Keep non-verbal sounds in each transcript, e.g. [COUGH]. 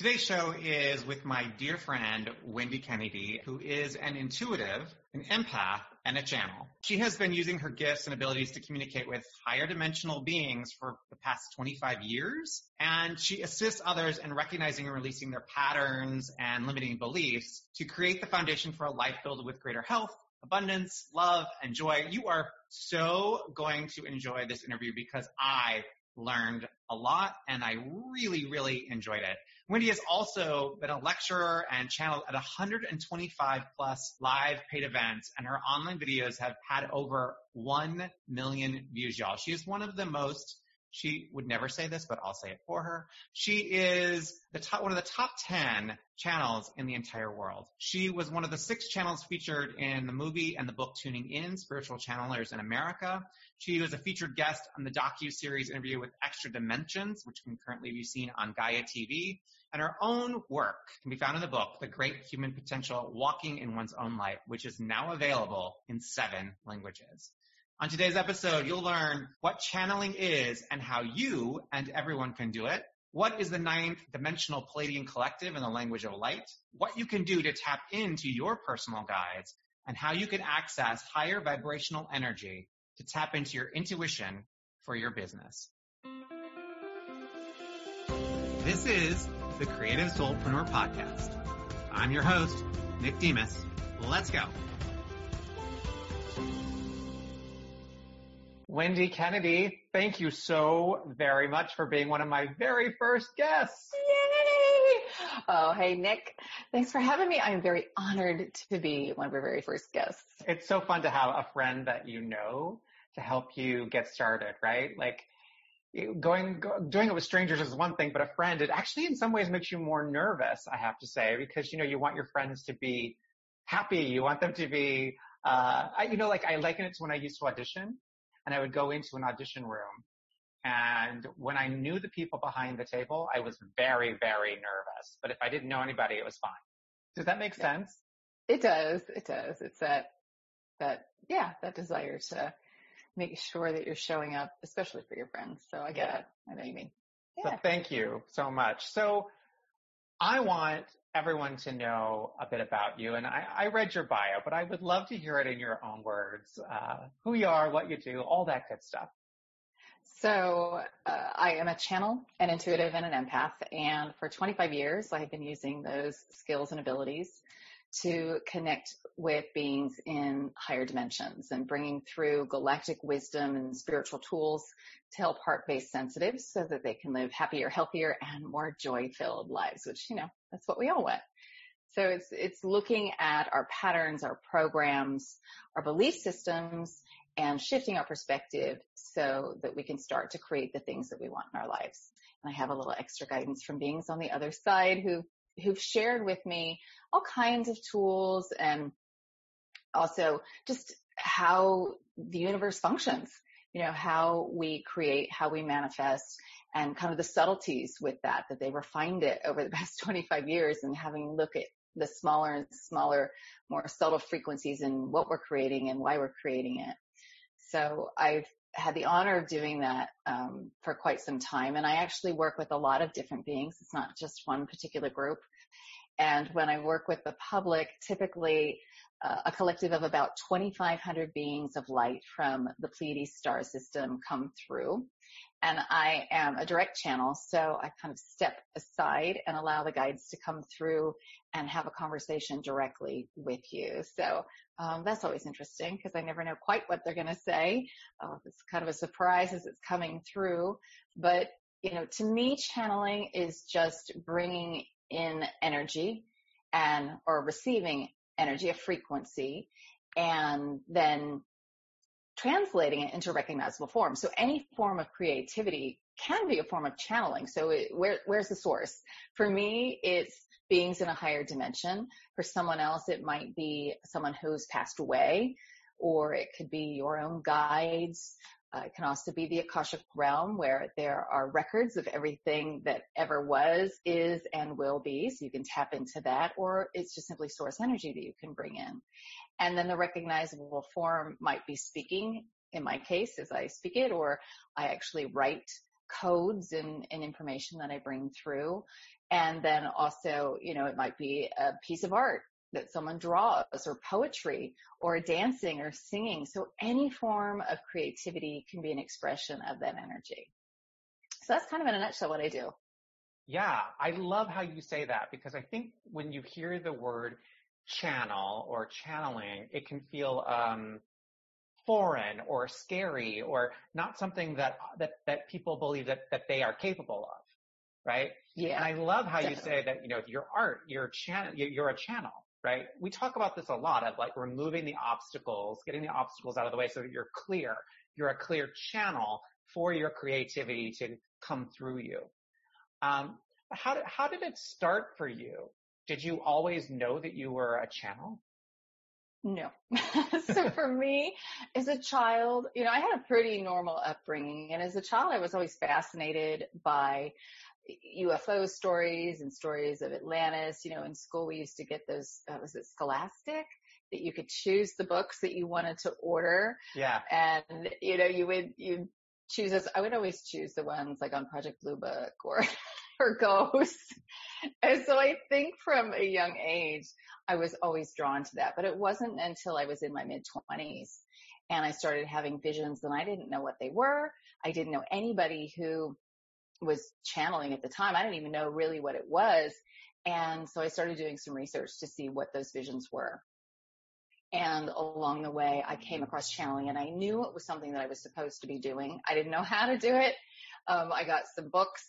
Today's show is with my dear friend, Wendy Kennedy, who is an intuitive, an empath, and a channel. She has been using her gifts and abilities to communicate with higher dimensional beings for the past 25 years, and she assists others in recognizing and releasing their patterns and limiting beliefs to create the foundation for a life filled with greater health, abundance, love, and joy. You are so going to enjoy this interview because I learned a lot and I really, really enjoyed it. Wendy has also been a lecturer and channeled at 125 plus live paid events and her online videos have had over 1 million views, y'all. She is one of the most she would never say this, but I'll say it for her. She is the top, one of the top 10 channels in the entire world. She was one of the six channels featured in the movie and the book Tuning In, Spiritual Channelers in America. She was a featured guest on the docu-series interview with Extra Dimensions, which can currently be seen on Gaia TV. And her own work can be found in the book, The Great Human Potential, Walking in One's Own Light, which is now available in seven languages. On today's episode, you'll learn what channeling is and how you and everyone can do it. What is the ninth dimensional Pleiadian collective in the language of light? What you can do to tap into your personal guides and how you can access higher vibrational energy to tap into your intuition for your business. This is the Creative Soulpreneur Podcast. I'm your host, Nick Demos. Let's go. Wendy Kennedy, thank you so very much for being one of my very first guests. Yay! Oh, hey, Nick. Thanks for having me. I'm very honored to be one of your very first guests. It's so fun to have a friend that you know to help you get started, right? Like, going doing it with strangers is one thing, but a friend it actually in some ways makes you more nervous. I have to say because you know you want your friends to be happy, you want them to be. Uh, I, you know, like I liken it to when I used to audition and I would go into an audition room. And when I knew the people behind the table, I was very, very nervous. But if I didn't know anybody, it was fine. Does that make yeah. sense? It does. It does. It's that, that, yeah, that desire to make sure that you're showing up, especially for your friends. So I get yeah. it. I know you mean. Yeah. So thank you so much. So I want everyone to know a bit about you. And I, I, read your bio, but I would love to hear it in your own words. Uh, who you are, what you do, all that good stuff. So uh, I am a channel, an intuitive, and an empath. And for 25 years, I have been using those skills and abilities to connect with beings in higher dimensions and bringing through galactic wisdom and spiritual tools to help heart-based sensitives so that they can live happier, healthier, and more joy-filled lives, which, you know, that's what we all want. So it's, it's looking at our patterns, our programs, our belief systems, and shifting our perspective so that we can start to create the things that we want in our lives. And I have a little extra guidance from beings on the other side who who've shared with me all kinds of tools and also just how the universe functions, you know, how we create, how we manifest and kind of the subtleties with that, that they refined it over the [LAUGHS] past 25 years and having look at the smaller and smaller, more subtle frequencies and what we're creating and why we're creating it. So I've had the honor of doing that um, for quite some time, and I actually work with a lot of different beings. It's not just one particular group. And when I work with the public, typically uh, a collective of about 2,500 beings of light from the Pleiades star system come through. And I am a direct channel, so I kind of step aside and allow the guides to come through and have a conversation directly with you. So um, that's always interesting because I never know quite what they're going to say. Uh, it's kind of a surprise as it's coming through. But you know, to me, channeling is just bringing in energy and or receiving energy, a frequency, and then translating it into recognizable form. So any form of creativity can be a form of channeling. So it, where, where's the source? For me, it's beings in a higher dimension. For someone else, it might be someone who's passed away, or it could be your own guides. Uh, it can also be the Akashic realm where there are records of everything that ever was, is, and will be. So you can tap into that, or it's just simply source energy that you can bring in. And then the recognizable form might be speaking, in my case, as I speak it, or I actually write codes and, and information that I bring through. And then also, you know, it might be a piece of art that someone draws or poetry or dancing or singing. So any form of creativity can be an expression of that energy. So that's kind of in a nutshell what I do. Yeah, I love how you say that because I think when you hear the word channel or channeling, it can feel um, foreign or scary or not something that that that people believe that that they are capable of, right? Yeah. And I love how definitely. you say that you know your art, your channel, you're a channel, right? We talk about this a lot of like removing the obstacles, getting the obstacles out of the way so that you're clear. You're a clear channel for your creativity to come through you. Um, how did, how did it start for you? Did you always know that you were a channel? No. [LAUGHS] so for me, as a child, you know, I had a pretty normal upbringing. And as a child, I was always fascinated by UFO stories and stories of Atlantis. You know, in school we used to get those, uh, was it Scholastic? That you could choose the books that you wanted to order. Yeah. And, you know, you would, you choose this. I would always choose the ones like on Project Blue Book or, [LAUGHS] or Ghost. And so I think from a young age, I was always drawn to that, but it wasn't until I was in my mid twenties and I started having visions and I didn't know what they were. I didn't know anybody who was channeling at the time. I didn't even know really what it was. And so I started doing some research to see what those visions were. And along the way, I came across channeling and I knew it was something that I was supposed to be doing. I didn't know how to do it. Um, I got some books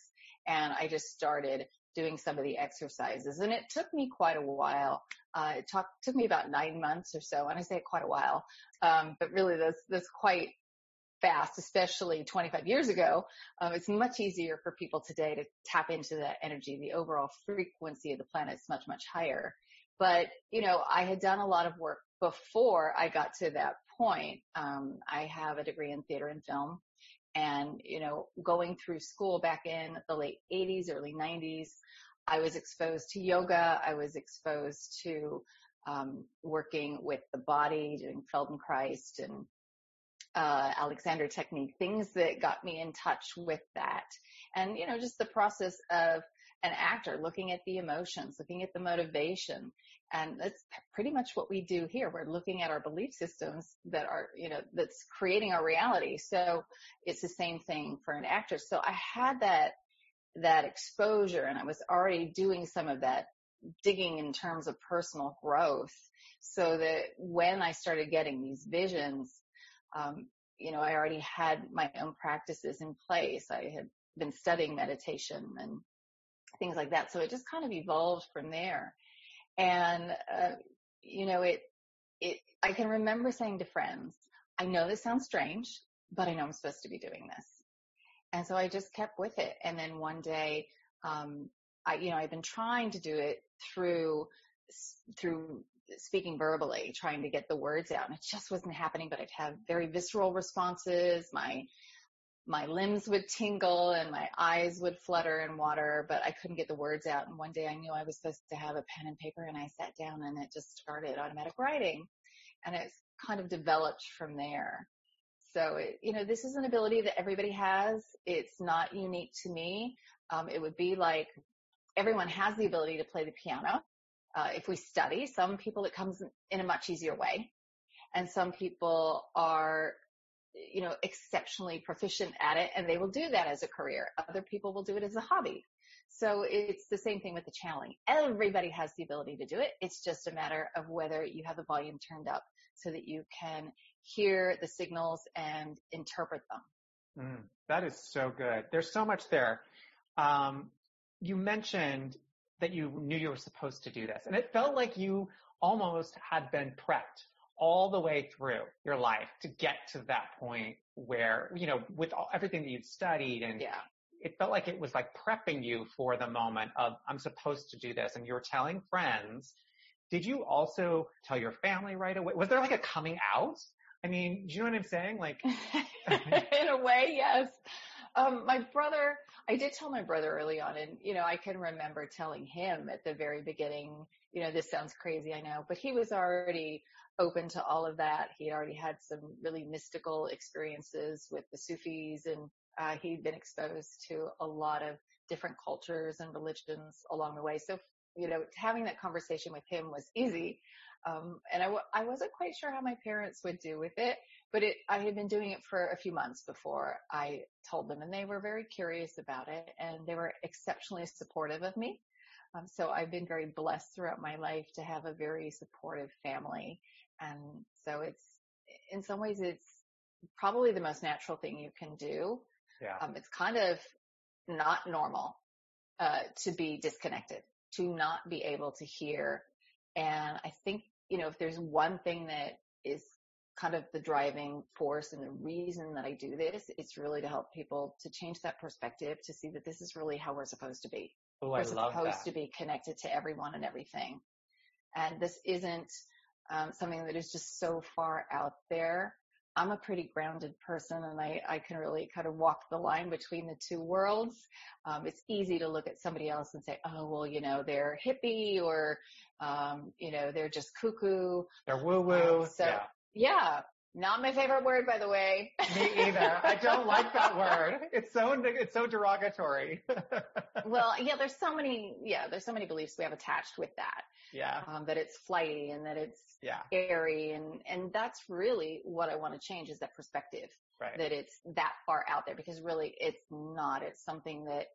and I just started doing some of the exercises and it took me quite a while. Uh, it took, me about nine months or so. And I say quite a while. Um, but really that's, that's quite fast, especially 25 years ago, um, it's much easier for people today to tap into that energy. The overall frequency of the planet is much, much higher. But, you know, I had done a lot of work before I got to that point. Um, I have a degree in theater and film and, you know, going through school back in the late 80s, early 90s, I was exposed to yoga. I was exposed to um, working with the body, doing Feldenkrais and uh, Alexander technique, things that got me in touch with that. And, you know, just the process of an actor looking at the emotions, looking at the motivation. And that's pretty much what we do here. We're looking at our belief systems that are, you know, that's creating our reality. So it's the same thing for an actor. So I had that, that exposure and I was already doing some of that digging in terms of personal growth so that when I started getting these visions, um, you know, I already had my own practices in place. I had been studying meditation and things like that. So it just kind of evolved from there. And, uh, you know, it, it, I can remember saying to friends, I know this sounds strange, but I know I'm supposed to be doing this. And so I just kept with it. And then one day, um, I, you know, I've been trying to do it through, through speaking verbally, trying to get the words out and it just wasn't happening, but I'd have very visceral responses. My, my limbs would tingle and my eyes would flutter and water, but I couldn't get the words out. And one day I knew I was supposed to have a pen and paper and I sat down and it just started automatic writing and it's kind of developed from there. So, it, you know, this is an ability that everybody has. It's not unique to me. Um, it would be like everyone has the ability to play the piano uh, if we study, some people it comes in a much easier way. And some people are, you know, exceptionally proficient at it and they will do that as a career. Other people will do it as a hobby. So it's the same thing with the channeling. Everybody has the ability to do it. It's just a matter of whether you have the volume turned up so that you can hear the signals and interpret them. Mm, that is so good. There's so much there. Um, you mentioned that you knew you were supposed to do this. And it felt like you almost had been prepped all the way through your life to get to that point where, you know, with all, everything that you'd studied and Yeah. it felt like it was like prepping you for the moment of I'm supposed to do this and you were telling friends. Did you also tell your family right away? Was there like a coming out? I mean, do you know what I'm saying? Like, [LAUGHS] in a way, yes. Um, my brother, I did tell my brother early on, and you know, I can remember telling him at the very beginning. You know, this sounds crazy, I know, but he was already open to all of that. He already had some really mystical experiences with the Sufis, and uh, he'd been exposed to a lot of different cultures and religions along the way. So, you know, having that conversation with him was easy. Um, and I w- I wasn't quite sure how my parents would do with it, but it, I had been doing it for a few months before I told them and they were very curious about it and they were exceptionally supportive of me. Um, so I've been very blessed throughout my life to have a very supportive family. And so it's, in some ways, it's probably the most natural thing you can do. yeah. Um, it's kind of not normal, uh, to be disconnected, to not be able to hear. And I think, you know, if there's one thing that is kind of the driving force and the reason that I do this, it's really to help people to change that perspective to see that this is really how we're supposed to be. Oh, I we're love supposed that. to be connected to everyone and everything. And this isn't um, something that is just so far out there. I'm a pretty grounded person and I, I can really kind of walk the line between the two worlds. Um, it's easy to look at somebody else and say, oh, well, you know, they're hippie or, um, you know, they're just cuckoo. They're woo woo. Um, so- yeah. Yeah. Not my favorite word, by the way. Me either. I don't like that word. It's so it's so derogatory. [LAUGHS] well, yeah, there's so many, yeah, there's so many beliefs we have attached with that, yeah. um, that it's flighty and that it's Yeah. airy and, and that's really what I want to change is that perspective. Right. that it's that far out there because really it's not. It's something that,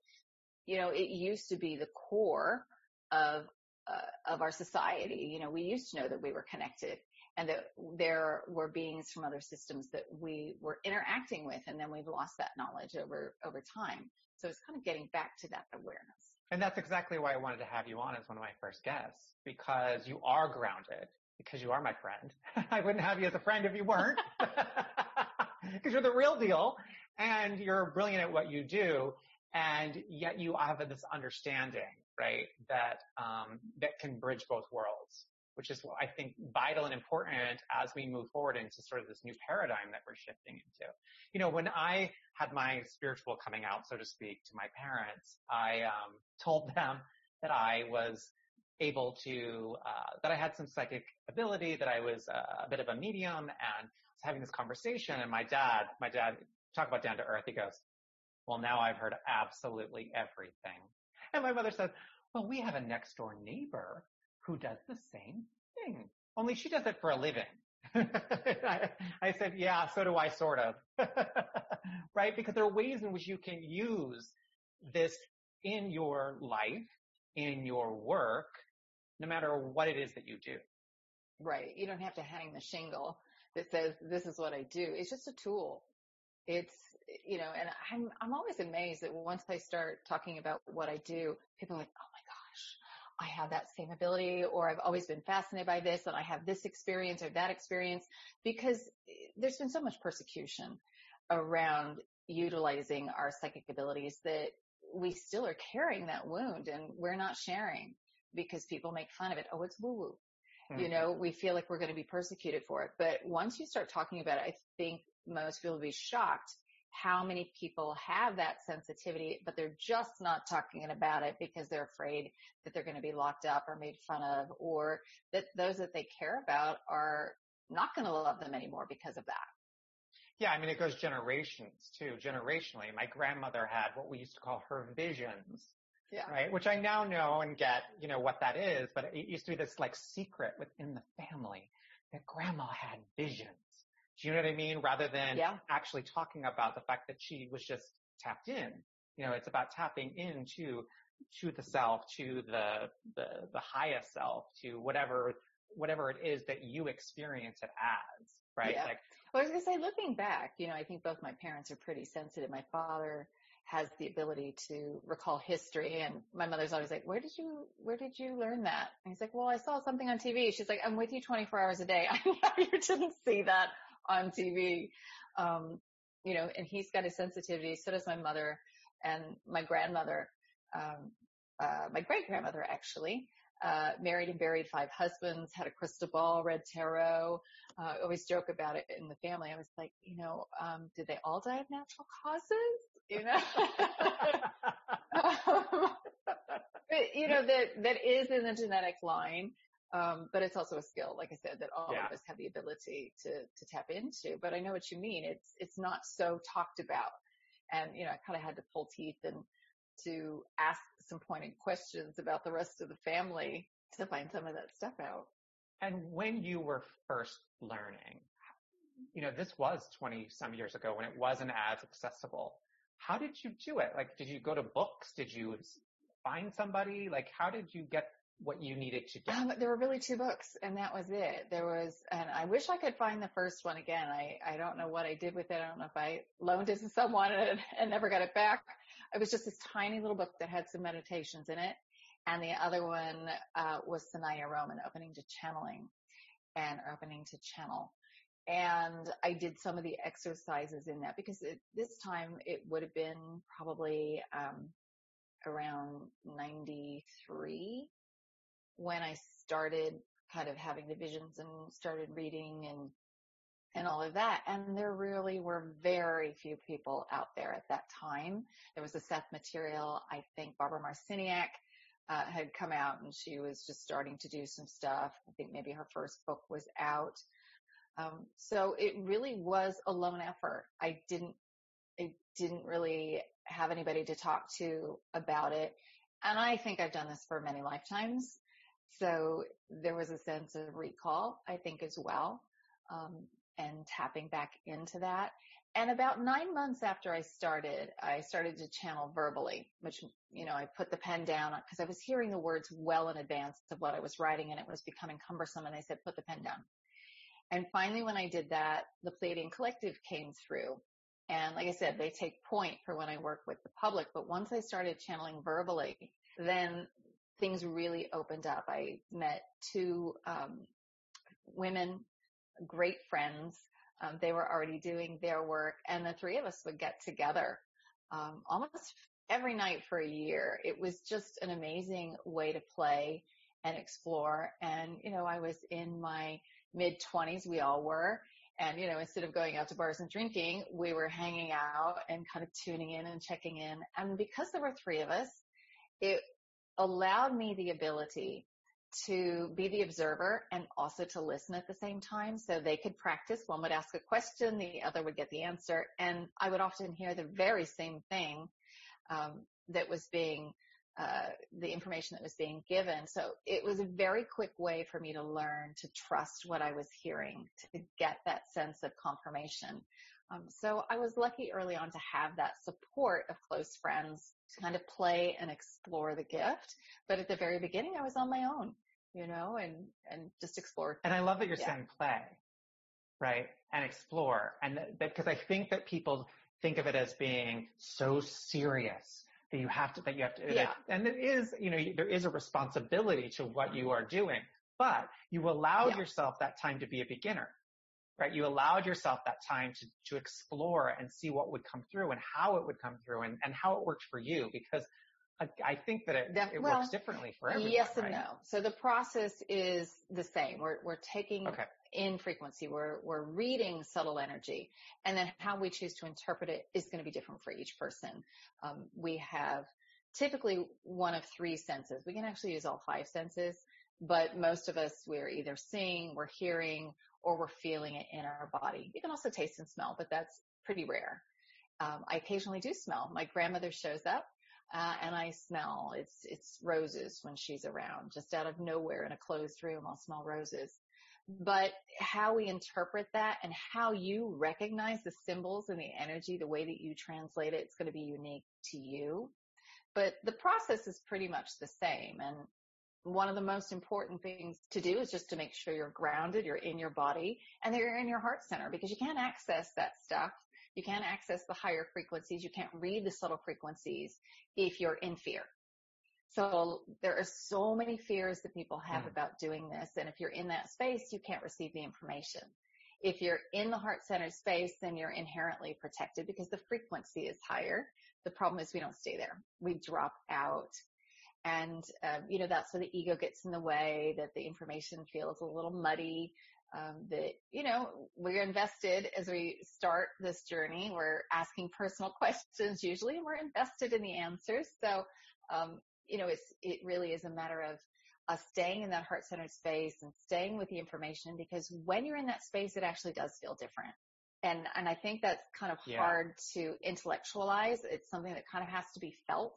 you know, it used to be the core of, uh, of our society. You know, we used to know that we were connected and that there were beings from other systems that we were interacting with and then we've lost that knowledge over, over time. So it's kind of getting back to that awareness. And that's exactly why I wanted to have you on as one of my first guests because you are grounded because you are my friend. [LAUGHS] I wouldn't have you as a friend if you weren't [LAUGHS] [LAUGHS] because you're the real deal and you're brilliant at what you do. And yet you have this understanding, right? That, um, that can bridge both worlds, which is I think vital and important as we move forward into sort of this new paradigm that we're shifting into. You know, when I had my spiritual coming out, so to speak, to my parents, I, um, told them that I was able to, uh, that I had some psychic ability, that I was uh, a bit of a medium and was having this conversation and my dad, my dad, talk about down to earth, he goes, well, now I've heard absolutely everything. And my mother says, well, we have a next door neighbor who does the same thing, only she does it for a living. [LAUGHS] I, I said, yeah, so do I sort of. [LAUGHS] right? Because there are ways in which you can use this in your life, in your work, no matter what it is that you do. Right. You don't have to hang the shingle that says this is what I do. It's just a tool. It's, you know, and I'm, I'm always amazed that once I start talking about what I do, people are like, oh my gosh, I have that same ability or I've always been fascinated by this and I have this experience or that experience because there's been so much persecution around utilizing our psychic abilities that we still are carrying that wound and we're not sharing because people make fun of it. Oh, it's woo woo. You Mhm. know, we feel like we're going to be persecuted for it. But once you start talking about it, I think most people will be shocked how many people have that sensitivity, but they're just not talking about it because they're afraid that they're going to be locked up or made fun of or that those that they care about are not going to love them anymore because of that. Yeah, I mean, it goes generations too. Generationally, my grandmother had what we used to call her visions, Yeah. right? Which I now know and get, you know, what that is, but it used to be this like secret within the family that grandma had visions. Do you know what I mean? Rather than Yeah. actually talking about the fact that she was just tapped in. You know, it's about tapping into to the self, to the the the highest self, to whatever whatever it is that you experience it as, right? Yeah. Like Well, I was going to say, looking back, you know, I think both my parents are pretty sensitive. My father has the ability to recall history. And my mother's always like, where did you, where did you learn that? And he's like, well, I saw something on TV. She's like, I'm with you 24 hours a day. [LAUGHS] I know you didn't see that on TV. Um, you know, and he's got a sensitivity. So does my mother and my grandmother, um, uh, my great grandmother actually, uh, married and buried five husbands, had a crystal ball, read tarot. Uh, always joke about it in the family. I was like, you know, um, did they all die of natural causes? You know, [LAUGHS] um, but you know that that is in the genetic line. Um, but it's also a skill, like I said, that all yeah. of us have the ability to to tap into. But I know what you mean. It's it's not so talked about, and you know, I kind of had to pull teeth and to ask some pointed questions about the rest of the family to find some of that stuff out. And when you were first learning, you know, this was 20 some years ago when it wasn't as accessible. How did you do it? Like, did you go to books? Did you find somebody? Like, how did you get what you needed to get? Um, there were really two books and that was it. There was, and I wish I could find the first one again. I, I don't know what I did with it. I don't know if I loaned it to someone and, and never got it back. It was just this tiny little book that had some meditations in it. And the other one, uh, was Sanaya Roman, Opening to Channeling and Opening to Channel. And I did some of the exercises in that because it, this time it would have been probably, um, around 93 when I started kind of having the visions and started reading and and all of that. And there really were very few people out there at that time. There was a Seth material. I think Barbara Marciniak uh, had come out and she was just starting to do some stuff. I think maybe her first book was out. Um, so it really was a lone effort. I didn't, I didn't really have anybody to talk to about it. And I think I've done this for many lifetimes. So there was a sense of recall, I think, as well. Um, and tapping back into that. And about nine months after I started, I started to channel verbally, which, you know, I put the pen down because I was hearing the words well in advance of what I was writing and it was becoming cumbersome and I said, put the pen down. And finally, when I did that, the Pleiadian Collective came through. And like I said, they take point for when I work with the public. But once I started channeling verbally, then things really opened up. I met two um, women great friends. Um, they were already doing their work and the three of us would get together, um, almost every night for a year. It was just an amazing way to play and explore. And, you know, I was in my mid twenties. We all were. And, you know, instead of going out to bars and drinking, we were hanging out and kind of tuning in and checking in. And because there were three of us, it allowed me the ability to be the observer and also to listen at the same time. So they could practice. One would ask a question, the other would get the answer. And I would often hear the very same thing um, that was being uh, the information that was being given. So it was a very quick way for me to learn to trust what I was hearing, to get that sense of confirmation. Um, so I was lucky early on to have that support of close friends to kind of play and explore the gift. But at the very beginning, I was on my own you know, and, and just explore. And I love that you're yeah. saying play, right? And explore. And that, because I think that people think of it as being so serious that you have to, that you have to, yeah. That, and it is, you know, there is a responsibility to what you are doing, but you allowed yeah. yourself that time to be a beginner, right? You allowed yourself that time to, to explore and see what would come through and how it would come through and, and how it worked for you because I, I think that it, that, it well, works differently for everyone. Yes and right? no. So the process is the same. We're, we're taking okay. in frequency. We're, we're reading subtle energy and then how we choose to interpret it is going to be different for each person. Um, we have typically one of three senses. We can actually use all five senses, but most of us, we're either seeing, we're hearing, or we're feeling it in our body. You can also taste and smell, but that's pretty rare. Um, I occasionally do smell. My grandmother shows up uh, and I smell it's it's roses when she's around. Just out of nowhere in a closed room, I'll smell roses. But how we interpret that and how you recognize the symbols and the energy, the way that you translate it, it's going to be unique to you. But the process is pretty much the same. And one of the most important things to do is just to make sure you're grounded, you're in your body, and that you're in your heart center because you can't access that stuff You can't access the higher frequencies. You can't read the subtle frequencies if you're in fear. So there are so many fears that people have mm. about doing this. And if you're in that space, you can't receive the information. If you're in the heart center space, then you're inherently protected because the frequency is higher. The problem is we don't stay there. We drop out. And, um, you know, that's where the ego gets in the way, that the information feels a little muddy, um, that, you know, we're invested as we start this journey. We're asking personal [LAUGHS] questions usually, and we're invested in the answers. So, um, you know, it's, it really is a matter of us staying in that heart centered space and staying with the information because when you're in that space, it actually does feel different. And, and I think that's kind of yeah. hard to intellectualize. It's something that kind of has to be felt.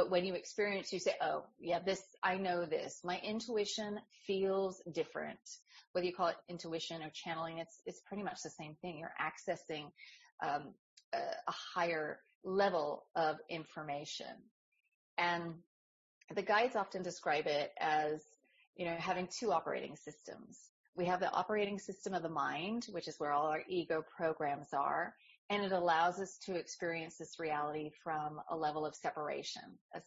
But when you experience, you say, oh, yeah, this, I know this. My intuition feels different. Whether you call it intuition or channeling, it's, it's pretty much the same thing. You're accessing, um, a, a higher level of information. And the guides often describe it as, you know, having two operating systems. We have the operating system of the mind, which is where all our ego programs are, and it allows us to experience this reality from a level of separation.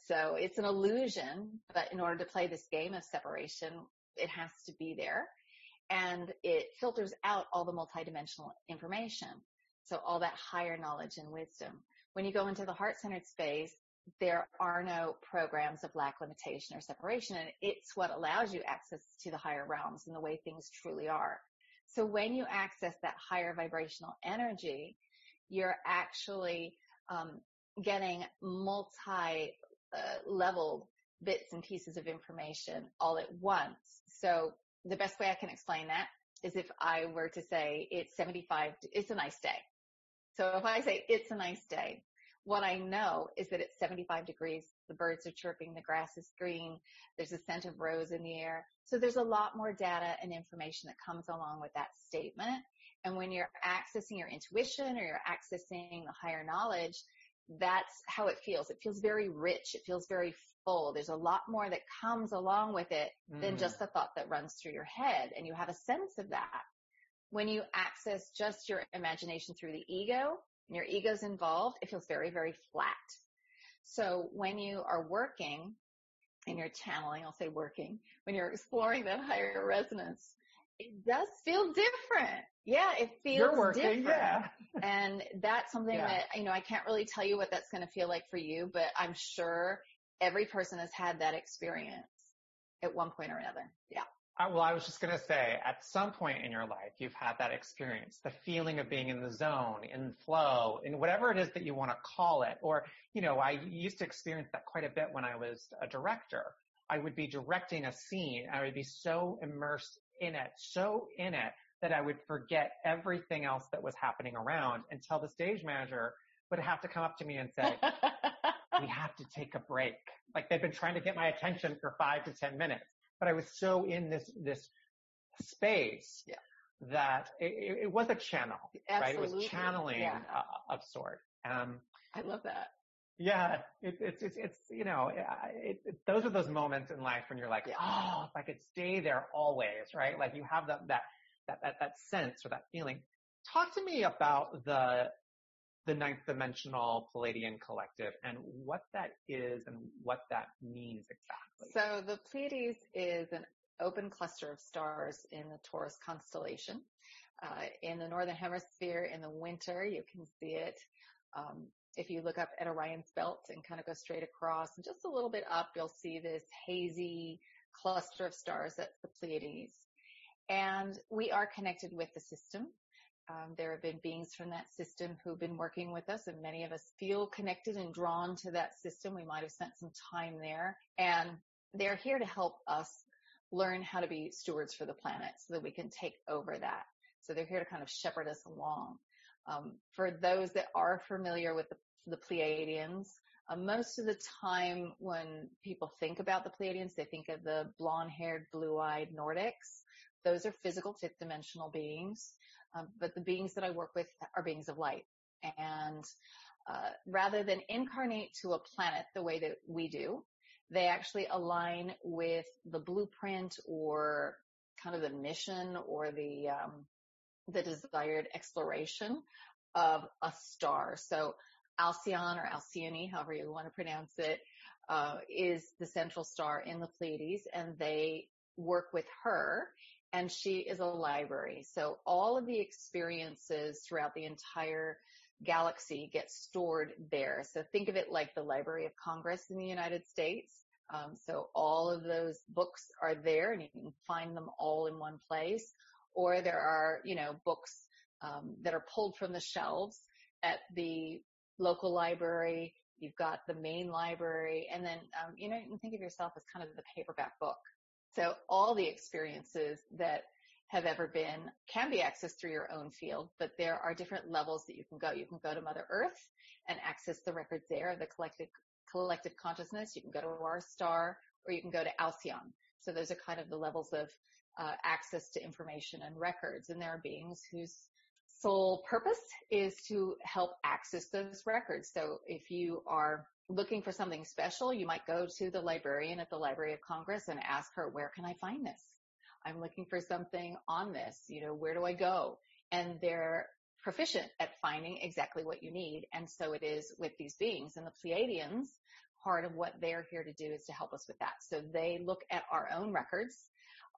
So it's an illusion, but in order to play this game of separation, it has to be there. And it filters out all the multidimensional information. So all that higher knowledge and wisdom. When you go into the heart-centered space, there are no programs of lack, limitation, or separation. And it's what allows you access to the higher realms and the way things truly are. So when you access that higher vibrational energy, you're actually um, getting multi uh, leveled bits and pieces of information all at once. So the best way I can explain that is if I were to say it's 75, it's a nice day. So if I say it's a nice day, what I know is that it's 75 degrees, the birds are chirping, the grass is green, there's a scent of rose in the air. So there's a lot more data and information that comes along with that statement. And when you're accessing your intuition or you're accessing the higher knowledge, that's how it feels. It feels very rich. It feels very full. There's a lot more that comes along with it mm. than just the thought that runs through your head. And you have a sense of that. When you access just your imagination through the ego, and your ego's involved, it feels very, very flat. So when you are working and you're channeling, I'll say working, when you're exploring that higher resonance, it does feel different. Yeah, it feels You're working, different. Yeah. and that's something yeah. that, you know, I can't really tell you what that's going to feel like for you, but I'm sure every person has had that experience at one point or another. Yeah. Uh, well, I was just going to say, at some point in your life, you've had that experience, the feeling of being in the zone, in flow, in whatever it is that you want to call it. Or, you know, I used to experience that quite a bit when I was a director. I would be directing a scene. I would be so immersed in it, so in it that I would forget everything else that was happening around until the stage manager would have to come up to me and say, [LAUGHS] we have to take a break. Like they've been trying to get my attention for five to 10 minutes but I was so in this, this space yeah. that it, it, was a channel, Absolutely. right? It was channeling yeah. uh, of sort. Um, I love that. Yeah, it's it's it's, it's you know, it, it, those are those moments in life when you're like, oh, if I could stay there always, right? Like you have that that that that, that sense or that feeling. Talk to me about the the ninth dimensional Pleiadian collective and what that is and what that means exactly. So the Pleiades is an open cluster of stars in the Taurus constellation. Uh, in the northern hemisphere in the winter, you can see it. Um, if you look up at Orion's belt and kind of go straight across and just a little bit up, you'll see this hazy cluster of stars. That's the Pleiades. And we are connected with the system. Um, there have been beings from that system who've been working with us and many of us feel connected and drawn to that system. We might have spent some time there and they're here to help us learn how to be stewards for the planet so that we can take over that. So they're here to kind of shepherd us along. Um, for those that are familiar with the, the Pleiadians, uh, most of the time when people think about the Pleiadians, they think of the blonde-haired, blue-eyed Nordics. Those are physical fifth dimensional beings. Um, but the beings that I work with are beings of light. And uh, rather than incarnate to a planet the way that we do, they actually align with the blueprint or kind of the mission or the um, the desired exploration of a star. So Alcyon or Alcyone, however you want to pronounce it, uh, is the central star in the Pleiades and they work with her and she is a library. So all of the experiences throughout the entire galaxy get stored there. So think of it like the Library of Congress in the United States. Um, so all of those books are there and you can find them all in one place. Or there are, you know, books um, that are pulled from the shelves at the local library. You've got the main library, and then um, you know you can think of yourself as kind of the paperback book. So all the experiences that have ever been can be accessed through your own field, but there are different levels that you can go. You can go to Mother Earth and access the records there, the collective collective consciousness. You can go to our star, or you can go to Alcyon. So those are kind of the levels of uh, access to information and records. And there are beings whose sole purpose is to help access those records. So if you are looking for something special, you might go to the librarian at the Library of Congress and ask her, where can I find this? I'm looking for something on this, you know, where do I go? And they're proficient at finding exactly what you need. And so it is with these beings and the Pleiadians. Part of what they're here to do is to help us with that. So they look at our own records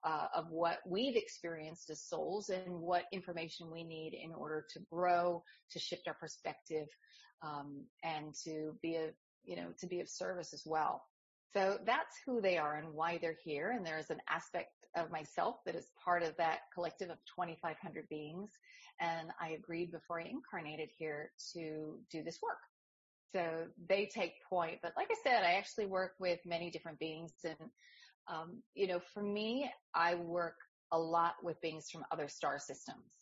uh, of what we've experienced as souls and what information we need in order to grow, to shift our perspective, um, and to be a you know to be of service as well. So that's who they are and why they're here. And there is an aspect of myself that is part of that collective of 2,500 beings. And I agreed before I incarnated here to do this work. So they take point, but like I said, I actually work with many different beings and um, you know, for me, I work a lot with beings from other star systems.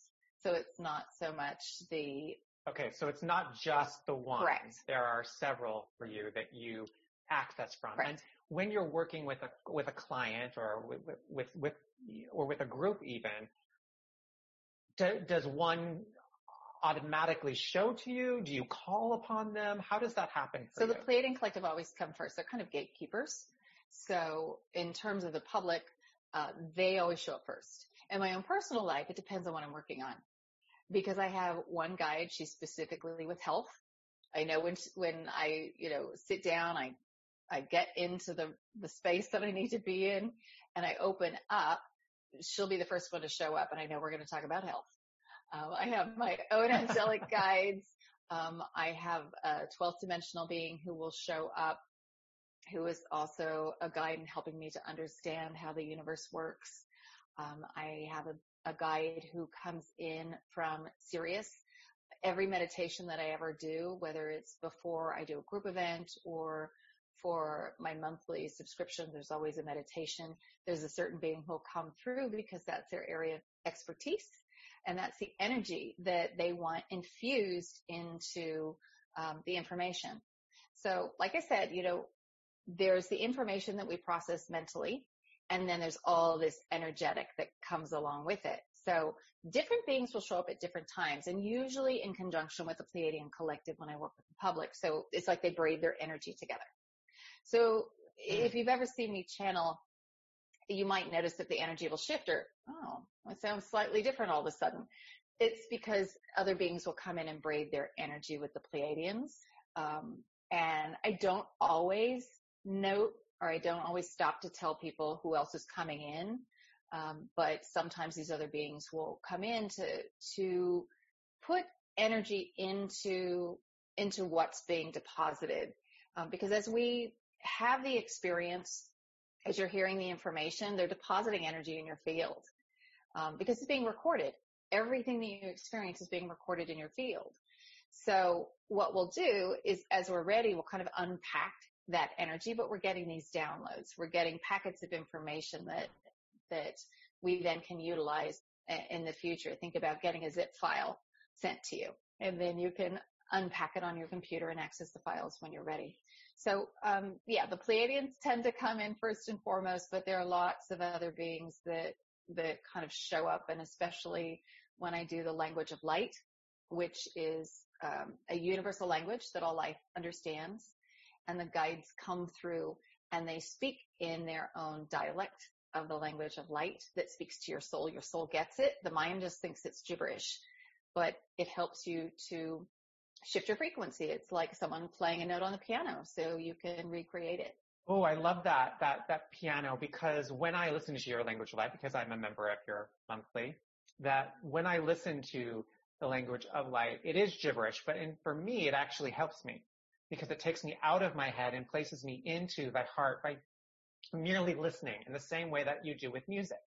So it's not so much the. Okay, so it's not just the one. Correct. There are several for you that you access from. Correct. And when you're working with a with a client or with with, with or with a group even, do, does one automatically show to you? Do you call upon them? How does that happen so you? the Pleiadian Collective always come first. They're kind of gatekeepers. So in terms of the public, uh, they always show up first. In my own personal life, it depends on what I'm working on. Because I have one guide, she's specifically with health. I know when, when I, you know, sit down, I, I get into the, the space that I need to be in and I open up, she'll be the first one to show up and I know we're going to talk about health. Um, I have my own angelic [LAUGHS] guides. Um, I have a 12th dimensional being who will show up who is also a guide in helping me to understand how the universe works. Um, I have a, a guide who comes in from Sirius. Every meditation that I ever do, whether it's before I do a group event or for my monthly subscription, there's always a meditation. There's a certain being who'll come through because that's their area of expertise. And that's the energy that they want infused into um, the information. So, like I said, you know, there's the information that we process mentally, and then there's all this energetic that comes along with it. So different beings will show up at different times and usually in conjunction with the Pleiadian collective when I work with the public. So it's like they braid their energy together. So if you've ever seen me channel, you might notice that the energy will shift or, oh, it sounds slightly different all of a sudden. It's because other beings will come in and braid their energy with the Pleiadians. Um, and I don't always note or I don't always stop to tell people who else is coming in. Um, but sometimes these other beings will come in to, to put energy into, into what's being deposited. Um, because as we have the experience, as you're hearing the information, they're depositing energy in your field. Um, because it's being recorded. Everything that you experience is being recorded in your field. So what we'll do is as we're ready, we'll kind of unpack that energy, but we're getting these downloads. We're getting packets of information that, that we then can utilize in the future. Think about getting a zip file sent to you and then you can unpack it on your computer and access the files when you're ready. So, um, yeah, the Pleiadians tend to come in first and foremost, but there are lots of other beings that, that kind of show up and especially when I do the language of light, which is um, a universal language that all life understands and the guides come through and they speak in their own dialect of the language of light that speaks to your soul. Your soul gets it. The mind just thinks it's gibberish. but it helps you to shift your frequency. It's like someone playing a note on the piano so you can recreate it. Oh, I love that, that, that piano because when I listen to your language of light, because I'm a member of your monthly, that when I listen to the language of light, it is gibberish, but in, for me, it actually helps me because it takes me out of my head and places me into my heart by merely listening in the same way that you do with music.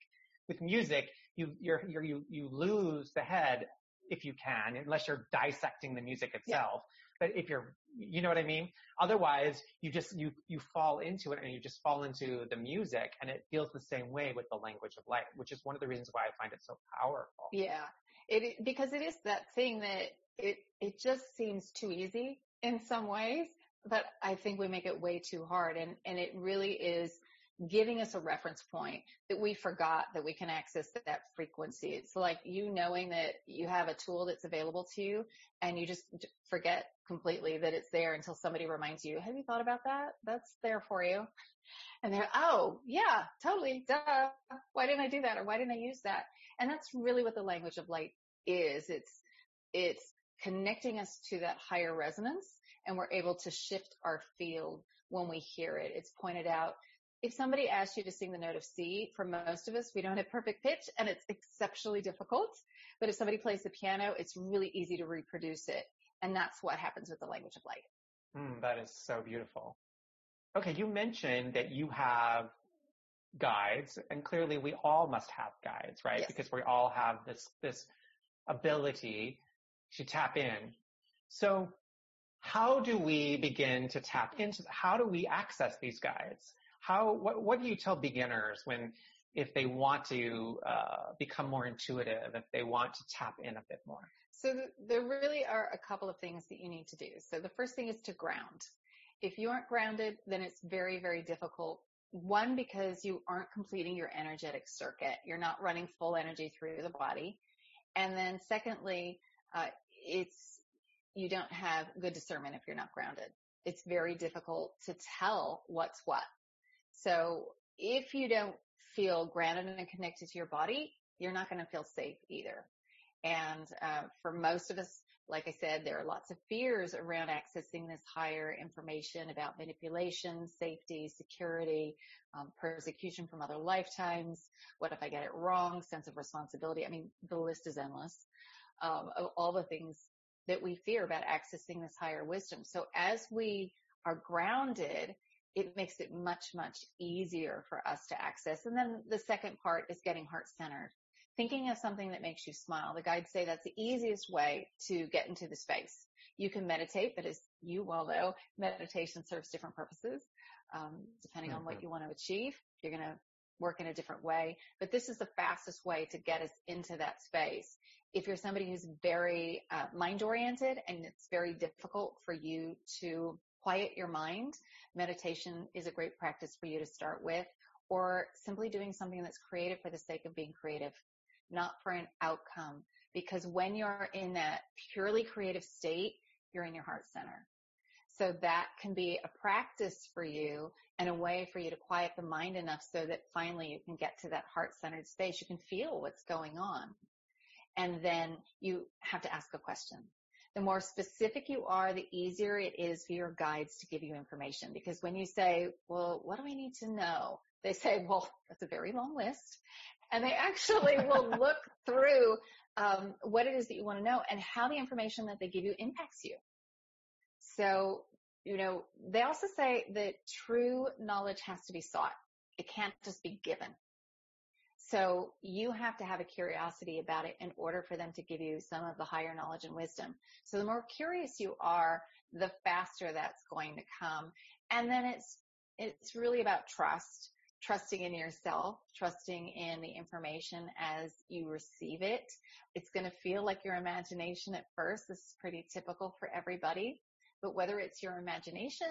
With music, you, you're, you're, you, you lose the head if you can, unless you're dissecting the music itself. Yeah. But if you're, you know what I mean? Otherwise, you just, you, you fall into it and you just fall into the music and it feels the same way with the language of light, which is one of the reasons why I find it so powerful. Yeah. It, because it is that thing that it, it just seems too easy in some ways, but I think we make it way too hard and, and it really is giving us a reference point that we forgot that we can access that frequency. It's like you knowing that you have a tool that's available to you and you just forget completely that it's there until somebody reminds you, have you thought about that? That's there for you. And they're, oh yeah, totally, duh. Why didn't I do that? Or why didn't I use that? And that's really what the language of light is. It's, it's connecting us to that higher resonance and we're able to shift our field when we hear it. It's pointed out if somebody asks you to sing the note of C, for most of us, we don't have perfect pitch and it's exceptionally difficult. But if somebody plays the piano, it's really easy to reproduce it. And that's what happens with the language of light. Mm, that is so beautiful. Okay, you mentioned that you have guides, and clearly we all must have guides, right? Yes. Because we all have this this ability to tap in. So how do we begin to tap into, how do we access these guides? how what what do you tell beginners when if they want to uh, become more intuitive, if they want to tap in a bit more? So th- there really are a couple of things that you need to do. So the first thing is to ground. If you aren't grounded, then it's very, very difficult. One, because you aren't completing your energetic circuit. You're not running full energy through the body. And then secondly, uh, it's, you don't have good discernment if you're not grounded. It's very difficult to tell what's what. So if you don't feel grounded and connected to your body, you're not going to feel safe either. And uh, for most of us, like I said, there are lots of fears around accessing this higher information about manipulation, safety, security, um, persecution from other lifetimes. What if I get it wrong? Sense of responsibility. I mean, the list is endless um, of all the things that we fear about accessing this higher wisdom. So as we are grounded it makes it much, much easier for us to access. And then the second part is getting heart centered. Thinking of something that makes you smile. The guides say that's the easiest way to get into the space. You can meditate, but as you well know, meditation serves different purposes. Um, depending mm-hmm. on what mm-hmm. you want to achieve, you're going to work in a different way. But this is the fastest way to get us into that space. If you're somebody who's very uh, mind oriented and it's very difficult for you to quiet your mind, meditation is a great practice for you to start with, or simply doing something that's creative for the sake of being creative, not for an outcome. Because when you're in that purely creative state, you're in your heart center. So that can be a practice for you and a way for you to quiet the mind enough so that finally you can get to that heart centered space. You can feel what's going on. And then you have to ask a question the more specific you are, the easier it is for your guides to give you information. Because when you say, well, what do I need to know? They say, well, that's a very long list. And they actually [LAUGHS] will look through um, what it is that you want to know and how the information that they give you impacts you. So, you know, they also say that true knowledge has to be sought. It can't just be given. So you have to have a curiosity about it in order for them to give you some of the higher knowledge and wisdom. So the more curious you are, the faster that's going to come. And then it's, it's really about trust, trusting in yourself, trusting in the information as you receive it. It's going to feel like your imagination at first. This is pretty typical for everybody. But whether it's your imagination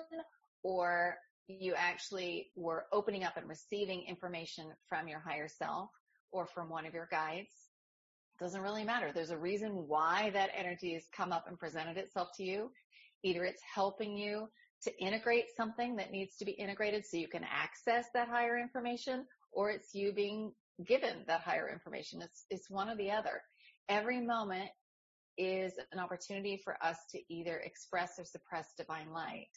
or you actually were opening up and receiving information from your higher self or from one of your guides. Doesn't really matter. There's a reason why that energy has come up and presented itself to you. Either it's helping you to integrate something that needs to be integrated so you can access that higher information or it's you being given that higher information. It's, it's one or the other. Every moment is an opportunity for us to either express or suppress divine light.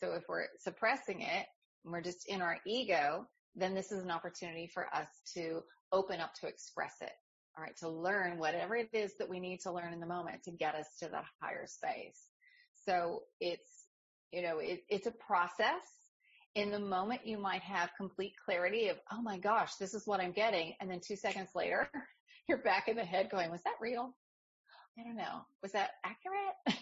So if we're suppressing it, and we're just in our ego, then this is an opportunity for us to open up to express it. All right. To learn whatever it is that we need to learn in the moment to get us to the higher space. So it's, you know, it, it's a process. In the moment, you might have complete clarity of, oh my gosh, this is what I'm getting. And then two seconds later, [LAUGHS] you're back in the head going, was that real? I don't know. Was that accurate? [LAUGHS] Do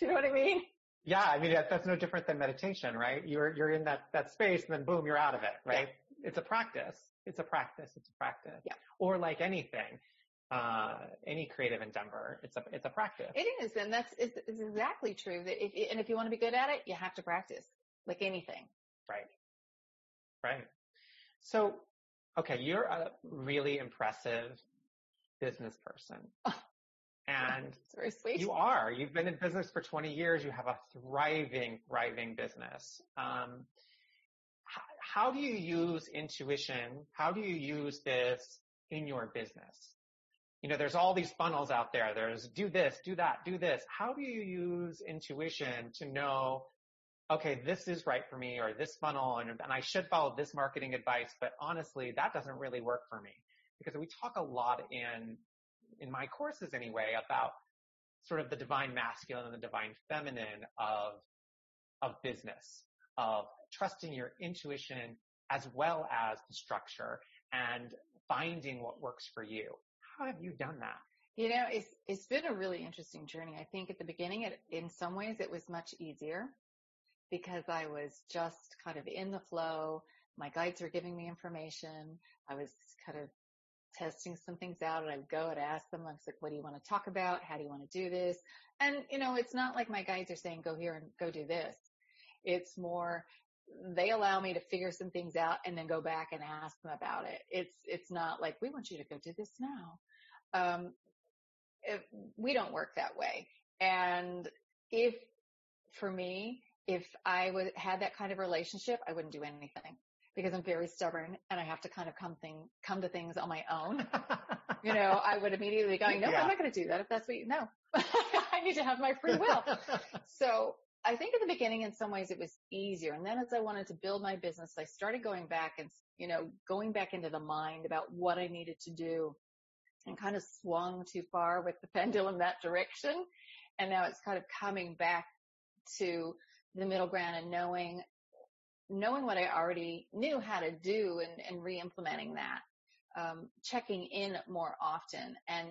you know what I mean? Yeah, I mean that, that's no different than meditation, right? You're you're in that that space, and then boom, you're out of it, right? Yeah. It's a practice. It's a practice. It's a practice. Yeah. Or like anything, uh, any creative endeavor, it's a it's a practice. It is, and that's it's, it's exactly true. That if and if you want to be good at it, you have to practice, like anything. Right. Right. So, okay, you're a really impressive business person. [LAUGHS] And. [LAUGHS] You are. You've been in business for 20 years. You have a thriving, thriving business. Um, how, how do you use intuition? How do you use this in your business? You know, there's all these funnels out there. There's do this, do that, do this. How do you use intuition to know, okay, this is right for me or this funnel and, and I should follow this marketing advice, but honestly, that doesn't really work for me because we talk a lot in in my courses anyway, about sort of the divine masculine and the divine feminine of, of business, of trusting your intuition as well as the structure and finding what works for you. How have you done that? You know, it's, it's been a really interesting journey. I think at the beginning, it, in some ways, it was much easier because I was just kind of in the flow. My guides were giving me information. I was kind of testing some things out and I would go and ask them, I was like, what do you want to talk about? How do you want to do this? And, you know, it's not like my guides are saying, go here and go do this. It's more, they allow me to figure some things out and then go back and ask them about it. It's, it's not like, we want you to go do this now. Um, we don't work that way. And if, for me, if I would had that kind of relationship, I wouldn't do anything because I'm very stubborn and I have to kind of come thing, come to things on my own. you know, I would immediately going, no, yeah. I'm not going to do that if that's what you know. [LAUGHS] I need to have my free will. [LAUGHS] so I think at the beginning, in some ways, it was easier. And then as I wanted to build my business, I started going back and, you know, going back into the mind about what I needed to do and kind of swung too far with the [LAUGHS] pendulum that direction. And now it's kind of coming back to the middle ground and knowing knowing what I already knew how to do and, and re-implementing that, um, checking in more often and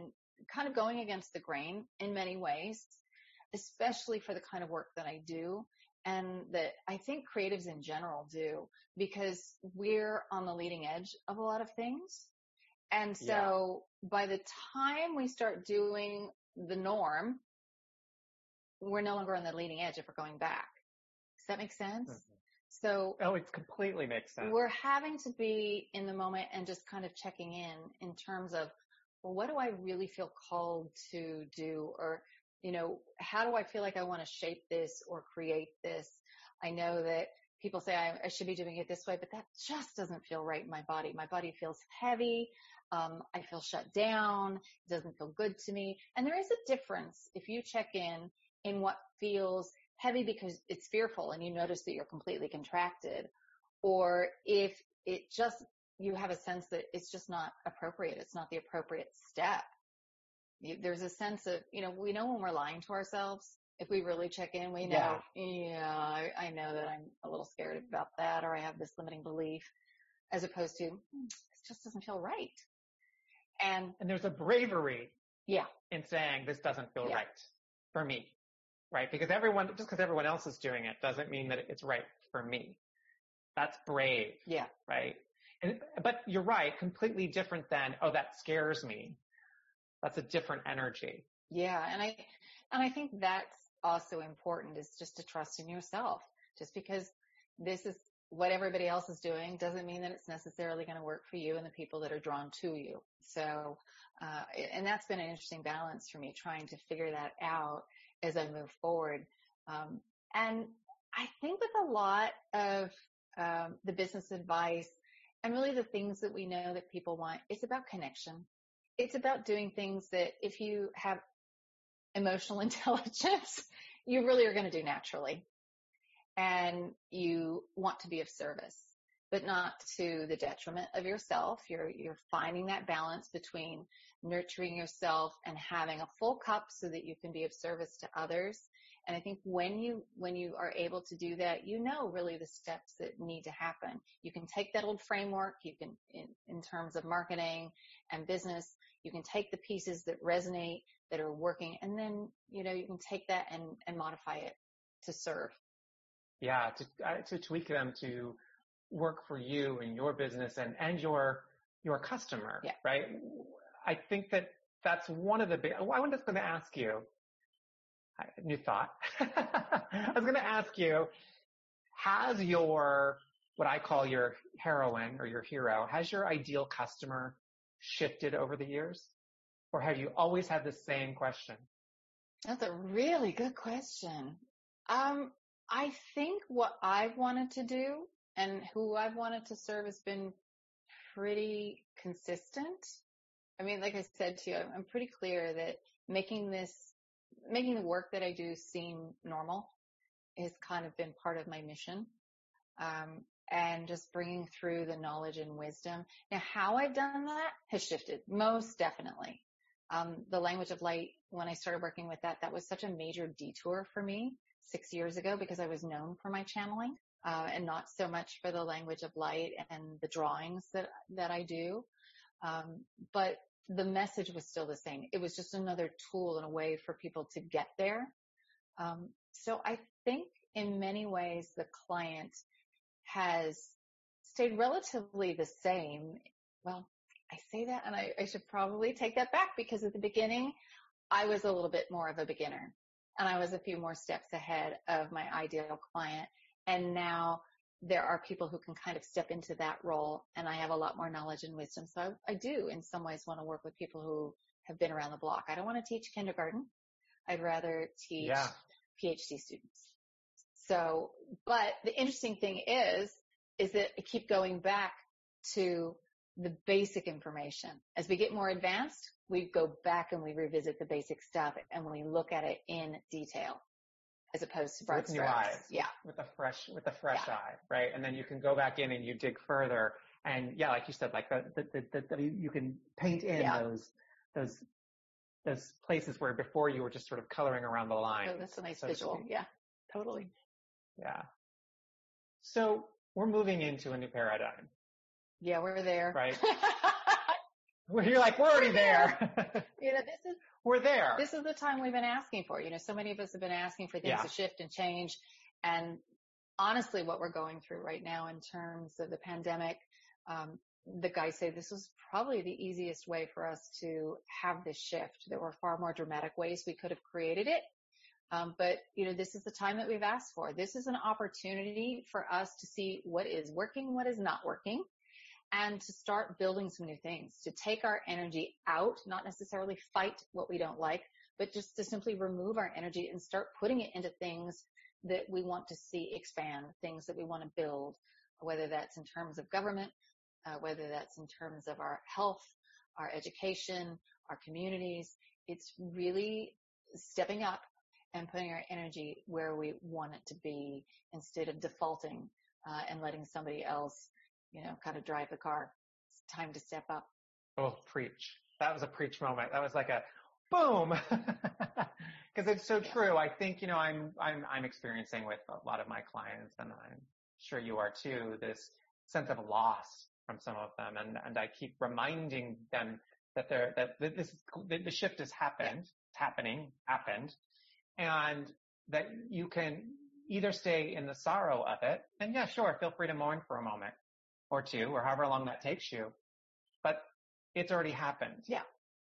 kind of going against the grain in many ways, especially for the kind of work that I do and that I think creatives in general do because we're on the leading edge of a lot of things. And so yeah. by the time we start doing the norm, we're no longer on the leading edge if we're going back. Does that make sense? Mm-hmm. So Oh, it completely makes sense. We're having to be in the moment and just kind of checking in in terms of, well, what do I really feel called to do? Or, you know, how do I feel like I want to shape this or create this? I know that people say I, I, should be doing it this way, but that just doesn't feel right in my body. My body feels heavy. Um, I feel shut down. It doesn't feel good to me. And there is a difference if you check in in what feels heavy because it's fearful and you notice that you're completely contracted or if it just you have a sense that it's just not appropriate it's not the appropriate step. There's a sense of you know we know when we're lying to ourselves. If we really check in we know yeah, yeah I, I know that i'm a little scared about that or i have this limiting belief as opposed to hmm, this just doesn't feel right. And and there's a bravery yeah. in saying this doesn't feel yeah. right for me right? Because everyone, just because everyone else is doing it doesn't mean that it's right for me. That's brave. Yeah. Right. And, but you're right, completely different than, oh, that scares me. That's a different energy. Yeah. And I, and I think that's also important is just to trust in yourself. Just because this is what everybody else is doing doesn't mean that it's necessarily going to work for you and the people that are drawn to you. So, uh, and that's been an interesting balance for me trying to figure that out as I move forward. Um, and I think with a lot of um, the business advice and really the things that we know that people want, it's about connection. It's about doing things that if you have emotional [LAUGHS] intelligence, you really are going to do naturally. And you want to be of service, but not to the detriment of yourself. You're, you're finding that balance between nurturing yourself and having a full cup so that you can be of service to others. And I think when you, when you are able to do that, you know really the steps that need to happen. You can take that old framework, you can, in, in terms of marketing and business, you can take the pieces that resonate, that are working, and then, you know, you can take that and, and modify it to serve. Yeah, to, uh, to tweak them to work for you and your business and, and your, your customer, yeah. right? I think that that's one of the big, I was just going to ask you, new thought. [LAUGHS] I was going to ask you, has your, what I call your heroine or your hero, has your ideal customer shifted over the years? Or have you always had the same question? That's a really good question. Um, I think what I've wanted to do and who I've wanted to serve has been pretty consistent. I mean, like I said to you, I'm pretty clear that making this, making the work that I do seem normal has kind of been part of my mission. Um, and just bringing through the knowledge and wisdom. Now, how I've done that has shifted most definitely. Um, the language of light, when I started working with that, that was such a major detour for me six years ago because I was known for my channeling, uh, and not so much for the language of light and the drawings that, that I do. Um, but the message was still the same. It was just another tool and a way for people to get there. Um, so I think in many ways the client has stayed relatively the same. Well, I say that and I, I should probably take that back because at the beginning I was a little bit more of a beginner and I was a few more steps ahead of my ideal client. And now there are people who can kind of step into that role and I have a lot more knowledge and wisdom. So I, I do in some ways want to work with people who have been around the block. I don't want to teach kindergarten. I'd rather teach yeah. PhD students. So, but the interesting thing is, is that I keep going back to the basic information. As we get more advanced, we go back and we revisit the basic stuff and we look at it in detail as opposed to broad with new eyes. Yeah. With a fresh, with a fresh yeah. eye, right? And then you can go back in and you dig further. And yeah, like you said, like the, the, the, the you can paint in yeah. those, those, those places where before you were just sort of coloring around the line. Oh, that's a nice so visual. Yeah, totally. Yeah. So we're moving into a new paradigm. Yeah, we're there. Right. [LAUGHS] You're like, we're already there. [LAUGHS] you know, this is, we're there. This is the time we've been asking for. You know, so many of us have been asking for things yeah. to shift and change. And honestly, what we're going through right now in terms of the pandemic, um, the guys say this was probably the easiest way for us to have this shift. There were far more dramatic ways we could have created it. Um, but you know, this is the time that we've asked for. This is an opportunity for us to see what is working, what is not working, and to start building some new things, to take our energy out, not necessarily fight what we don't like, but just to simply remove our energy and start putting it into things that we want to see expand, things that we want to build, whether that's in terms of government, uh, whether that's in terms of our health, our education, our communities. It's really stepping up and putting our energy where we want it to be instead of defaulting uh, and letting somebody else you know, kind of drive the car. It's time to step up. Oh, preach. That was a preach moment. That was like a boom. [LAUGHS] Cause it's so true. I think, you know, I'm, I'm, I'm experiencing with a lot of my clients and I'm sure you are too, this sense of loss from some of them. And, and I keep reminding them that they're, that this, the shift has happened, it's happening, happened, and that you can either stay in the sorrow of it, and yeah, sure, feel free to mourn for a moment, or two or however long that takes you. But it's already happened. Yeah.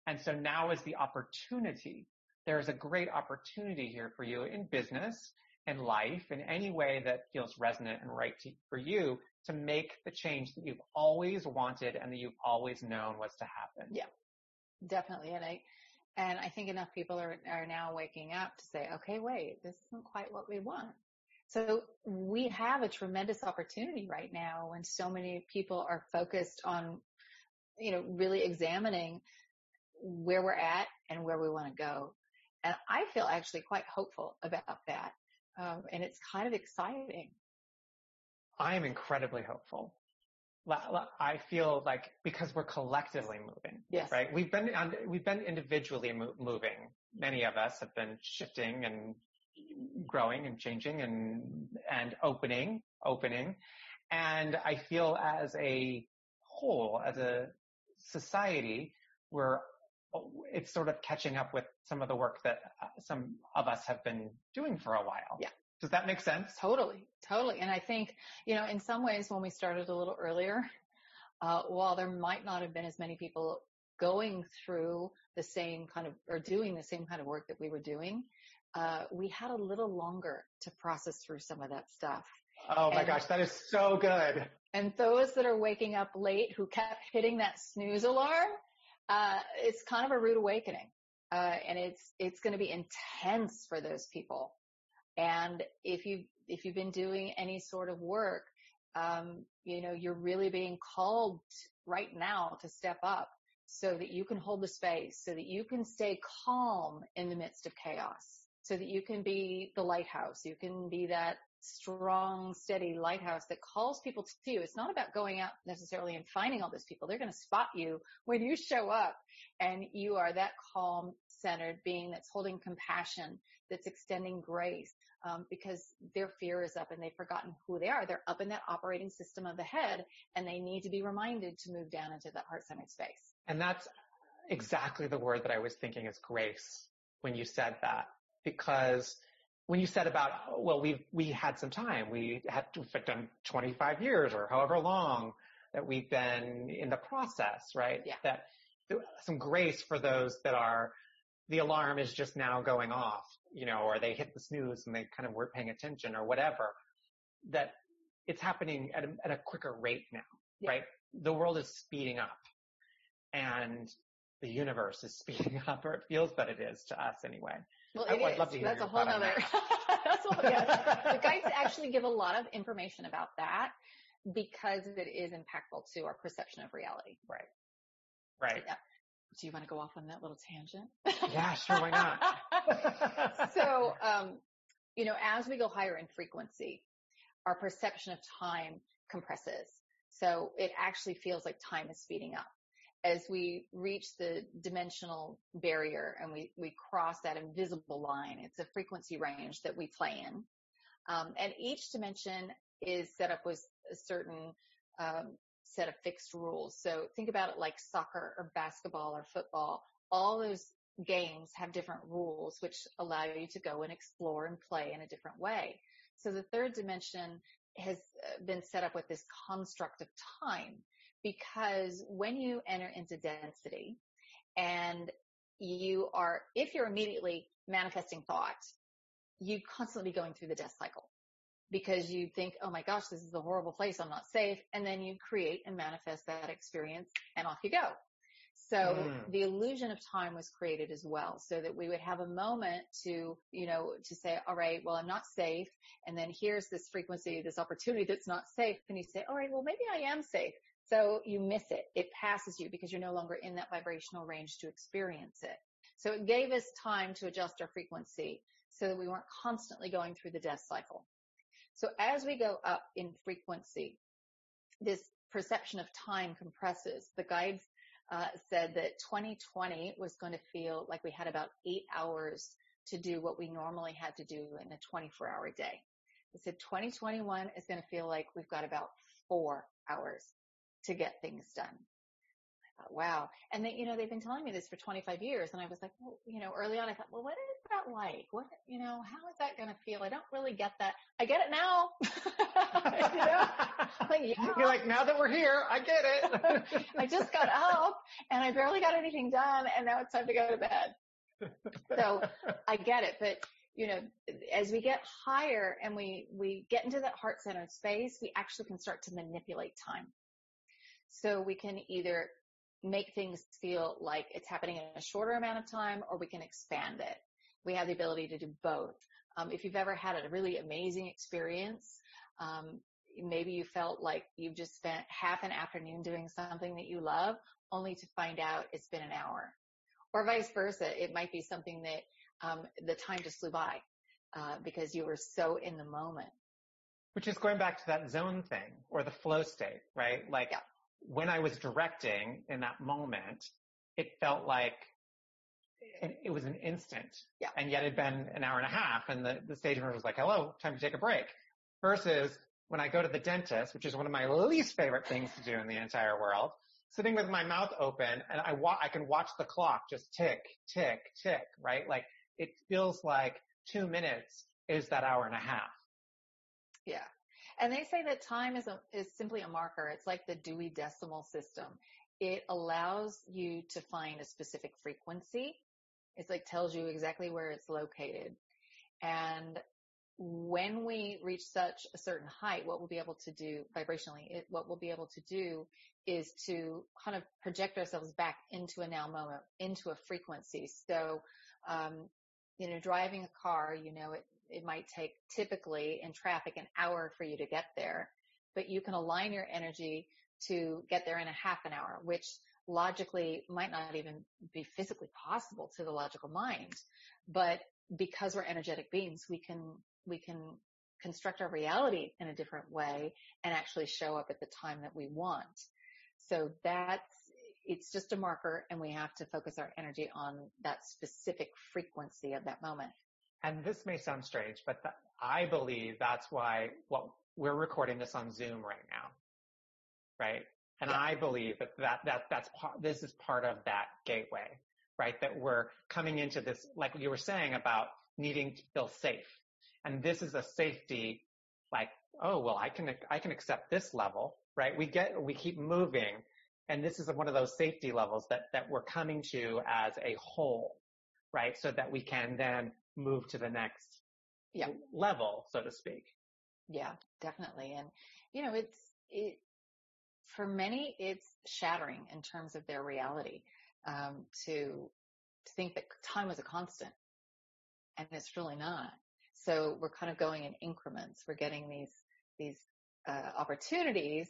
And so now is the opportunity. There's a great opportunity here for you in business and life in any way that feels resonant and right to, for you to make the change that you've always wanted and that you've always known was to happen. Yeah, definitely. And I, and I think enough people are, are now waking up to say, okay, wait, this isn't quite what we want. So we have a tremendous opportunity right now when so many people are focused on, you know, really examining where we're at and where we want to go. And I feel actually quite hopeful about that. Um, and it's kind of exciting. I am incredibly hopeful. I feel like because we're collectively moving, yes. right? We've been we've been individually moving. Many of us have been shifting and growing and changing and and opening, opening. And I feel as a whole, as a society, we're it's sort of catching up with some of the work that uh, some of us have been doing for a while. Yeah. Does that make sense? Totally, totally. And I think, you know, in some ways when we started a little earlier, uh, while there might not have been as many people going through the same kind of, or doing the same kind of work that we were doing, uh, we had a little longer to process through some of that stuff. Oh my and, gosh, that is so good. And those that are waking up late who kept hitting that snooze alarm, uh, it's kind of a rude awakening. Uh, and it's, it's going to be intense for those people. And if you, if you've been doing any sort of work, um, you know, you're really being called right now to step up so that you can hold the space, so that you can stay calm in the midst of chaos, so that you can be the lighthouse. You can be that strong, steady lighthouse that calls people to you. It's not about going out necessarily and finding all those people. They're going to spot you when you show up and you are that calm, centered being that's holding compassion, that's extending grace, um, because their fear is up and they've forgotten who they are. They're up in that operating system of the head and they need to be reminded to move down into that heart-centered space. And that's exactly the word that I was thinking is grace when you said that, because when you said about, well, we've, we had some time, we had to have done 25 years or however long that we've been in the process, right? Yeah. That some grace for those that are, the alarm is just now going off, you know, or they hit the snooze and they kind of weren't paying attention or whatever, that it's happening at a, at a quicker rate now, yeah. right? The world is speeding up and the universe is [LAUGHS] speeding up, or it feels that it is to us anyway. Well, I, would love to hear That's a whole other. [LAUGHS] That's a whole, yeah. the guides actually give a lot of information about that because it is impactful to our perception of reality. Right. Right. Yeah. Do you want to go off on that little tangent? Yeah, sure. Why not? [LAUGHS] so, um, you know, as we go higher in frequency, our perception of time compresses. So it actually feels like time is speeding up as we reach the dimensional barrier and we, we cross that invisible line, it's a frequency range that we play in. Um, and each dimension is set up with a certain um, set of fixed rules. So think about it like soccer or basketball or football. All those games have different rules which allow you to go and explore and play in a different way. So the third dimension has uh, been set up with this construct of time because when you enter into density and you are, if you're immediately manifesting thought, you constantly going through the death cycle because you think, oh my gosh, this is a horrible place. I'm not safe. And then you create and manifest that experience and off you go. So mm. the illusion of time was created as well so that we would have a moment to, you know, to say, all right, well, I'm not safe. And then here's this frequency, this opportunity that's not safe. And you say, all right, well, maybe I am safe. So you miss it. It passes you because you're no longer in that vibrational range to experience it. So it gave us time to adjust our frequency so that we weren't constantly going through the death cycle. So as we go up in frequency, this perception of time compresses. The guides uh, said that 2020 was going to feel like we had about eight hours to do what we normally had to do in a 24 hour day. They said 2021 is going to feel like we've got about four hours to get things done. I thought, wow. And they, you know, they've been telling me this for 25 years. And I was like, well, you know, early on I thought, well, what is that like? What, you know, how is that going to feel? I don't really get that. I get it now. [LAUGHS] you know? [LAUGHS] like, yeah. You're like, now that we're here, I get it. [LAUGHS] I just got up and I barely got anything done and now it's time to go to bed. so I get it, but you know, as we get higher and we, we get into that heart centered space, we actually can start to manipulate time. So we can either make things feel like it's happening in a shorter amount of time or we can expand it. We have the ability to do both. Um, if you've ever had a really amazing experience, um, maybe you felt like you've just spent half an afternoon doing something that you love only to find out it's been an hour. Or vice versa. It might be something that um, the time just flew by uh, because you were so in the moment. Which is going back to that zone thing or the flow state, right? Like yeah. When I was directing in that moment, it felt like it was an instant. Yeah. And yet it had been an hour and a half and the, the stage manager was like, hello, time to take a break. Versus when I go to the dentist, which is one of my least favorite things to do in the entire world, sitting with my mouth open and I wa- I can watch the clock just tick, tick, tick, right? Like it feels like two minutes is that hour and a half. Yeah. And they say that time is a, is simply a marker. It's like the Dewey Decimal System. It allows you to find a specific frequency. It's like tells you exactly where it's located. And when we reach such a certain height, what we'll be able to do vibrationally, it, what we'll be able to do is to kind of project ourselves back into a now moment, into a frequency. So, um, you know, driving a car, you know, it, it might take typically in traffic an hour for you to get there, but you can align your energy to get there in a half an hour, which logically might not even be physically possible to the logical mind. But because we're energetic beings, we can, we can construct our reality in a different way and actually show up at the time that we want. So that's, it's just a marker and we have to focus our energy on that specific frequency of that moment. And this may sound strange, but th- I believe that's why what we're recording this on Zoom right now. Right. And yeah. I believe that, that, that that's part, this is part of that gateway, right? That we're coming into this, like you were saying about needing to feel safe. And this is a safety, like, oh, well, I can, I can accept this level, right? We get, we keep moving. And this is one of those safety levels that, that we're coming to as a whole, right? So that we can then move to the next yeah. level, so to speak. Yeah, definitely. And, you know, it's, it, for many, it's shattering in terms of their reality, um, to, to think that time is a constant and it's really not. So we're kind of going in increments. We're getting these, these, uh, opportunities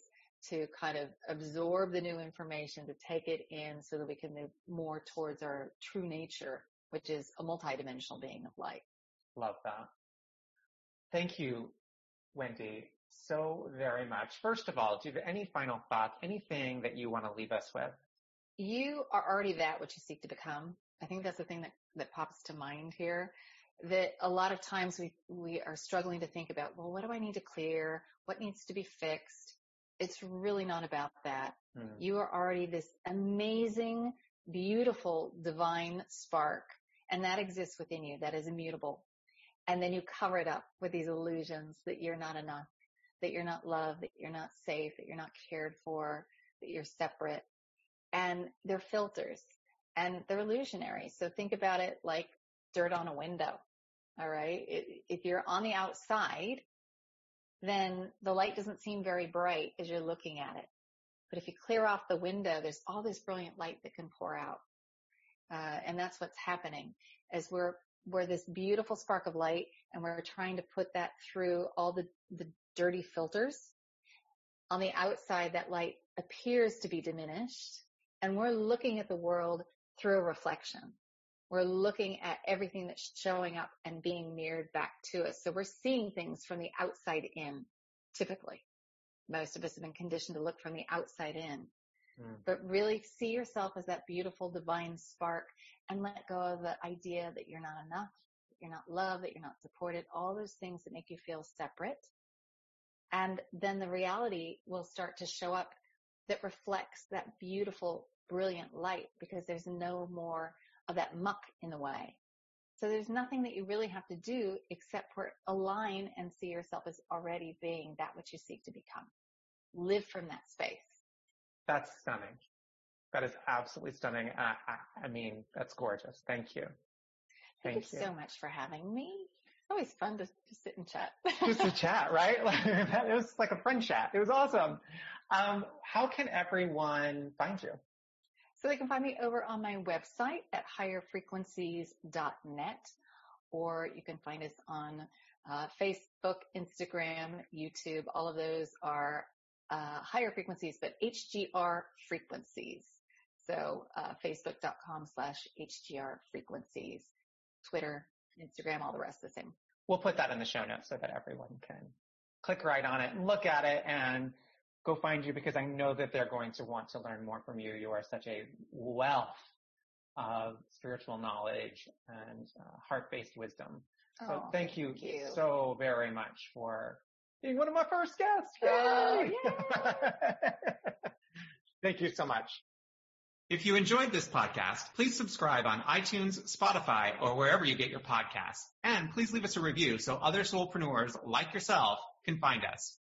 to kind of absorb the new information, to take it in so that we can move more towards our true nature, which is a multidimensional being of light. Love that. Thank you, Wendy, so very much. First of all, do you have any final thoughts, anything that you want to leave us with? You are already that which you seek to become. I think that's the thing that, that pops to mind here. That a lot of times we, we are struggling to think about, well, what do I need to clear? What needs to be fixed? It's really not about that. Mm. You are already this amazing, beautiful, divine spark, and that exists within you. That is immutable. And then you cover it up with these illusions that you're not enough, that you're not loved, that you're not safe, that you're not cared for, that you're separate. And they're filters and they're illusionary. So think about it like dirt on a window. All right. If you're on the outside, then the light doesn't seem very bright as you're looking at it. But if you clear off the window, there's all this brilliant light that can pour out. Uh, and that's what's happening as we're we're this beautiful spark of light and we're trying to put that through all the, the dirty filters. On the outside, that light appears to be diminished and we're looking at the world through a reflection. We're looking at everything that's showing up and being mirrored back to us. So we're seeing things from the outside in, typically. Most of us have been conditioned to look from the outside in. Mm. But really see yourself as that beautiful divine spark and let go of the idea that you're not enough, that you're not loved, that you're not supported, all those things that make you feel separate. And then the reality will start to show up that reflects that beautiful, brilliant light because there's no more of that muck in the way. So there's nothing that you really have to do except for align and see yourself as already being that which you seek to become. Live from that space. That's stunning. That is absolutely stunning. I, I, I mean, that's gorgeous. Thank you. Thank, Thank you, you so much for having me. It's always fun to, to sit and chat. Just to chat, [LAUGHS] right? [LAUGHS] Like, it was like a friend chat. It was awesome. Um, how can everyone find you? So they can find me over on my website at higherfrequencies.net, or you can find us on uh, Facebook, Instagram, YouTube. All of those are uh, higher frequencies, but HGR frequencies. So uh, facebook.com slash HGR frequencies. Twitter, Instagram, all the rest the same. We'll put that in the show notes so that everyone can click right on it and look at it and go find you because I know that they're going to want to learn more from you. You are such a wealth of spiritual knowledge and uh, heart-based wisdom. So Oh, thank, you thank you. so very much for being one of my first guests. Oh, Yay! [LAUGHS] thank you so much. If you enjoyed this podcast, please subscribe on iTunes, Spotify, or wherever you get your podcasts. And please leave us a review so other soulpreneurs like yourself can find us.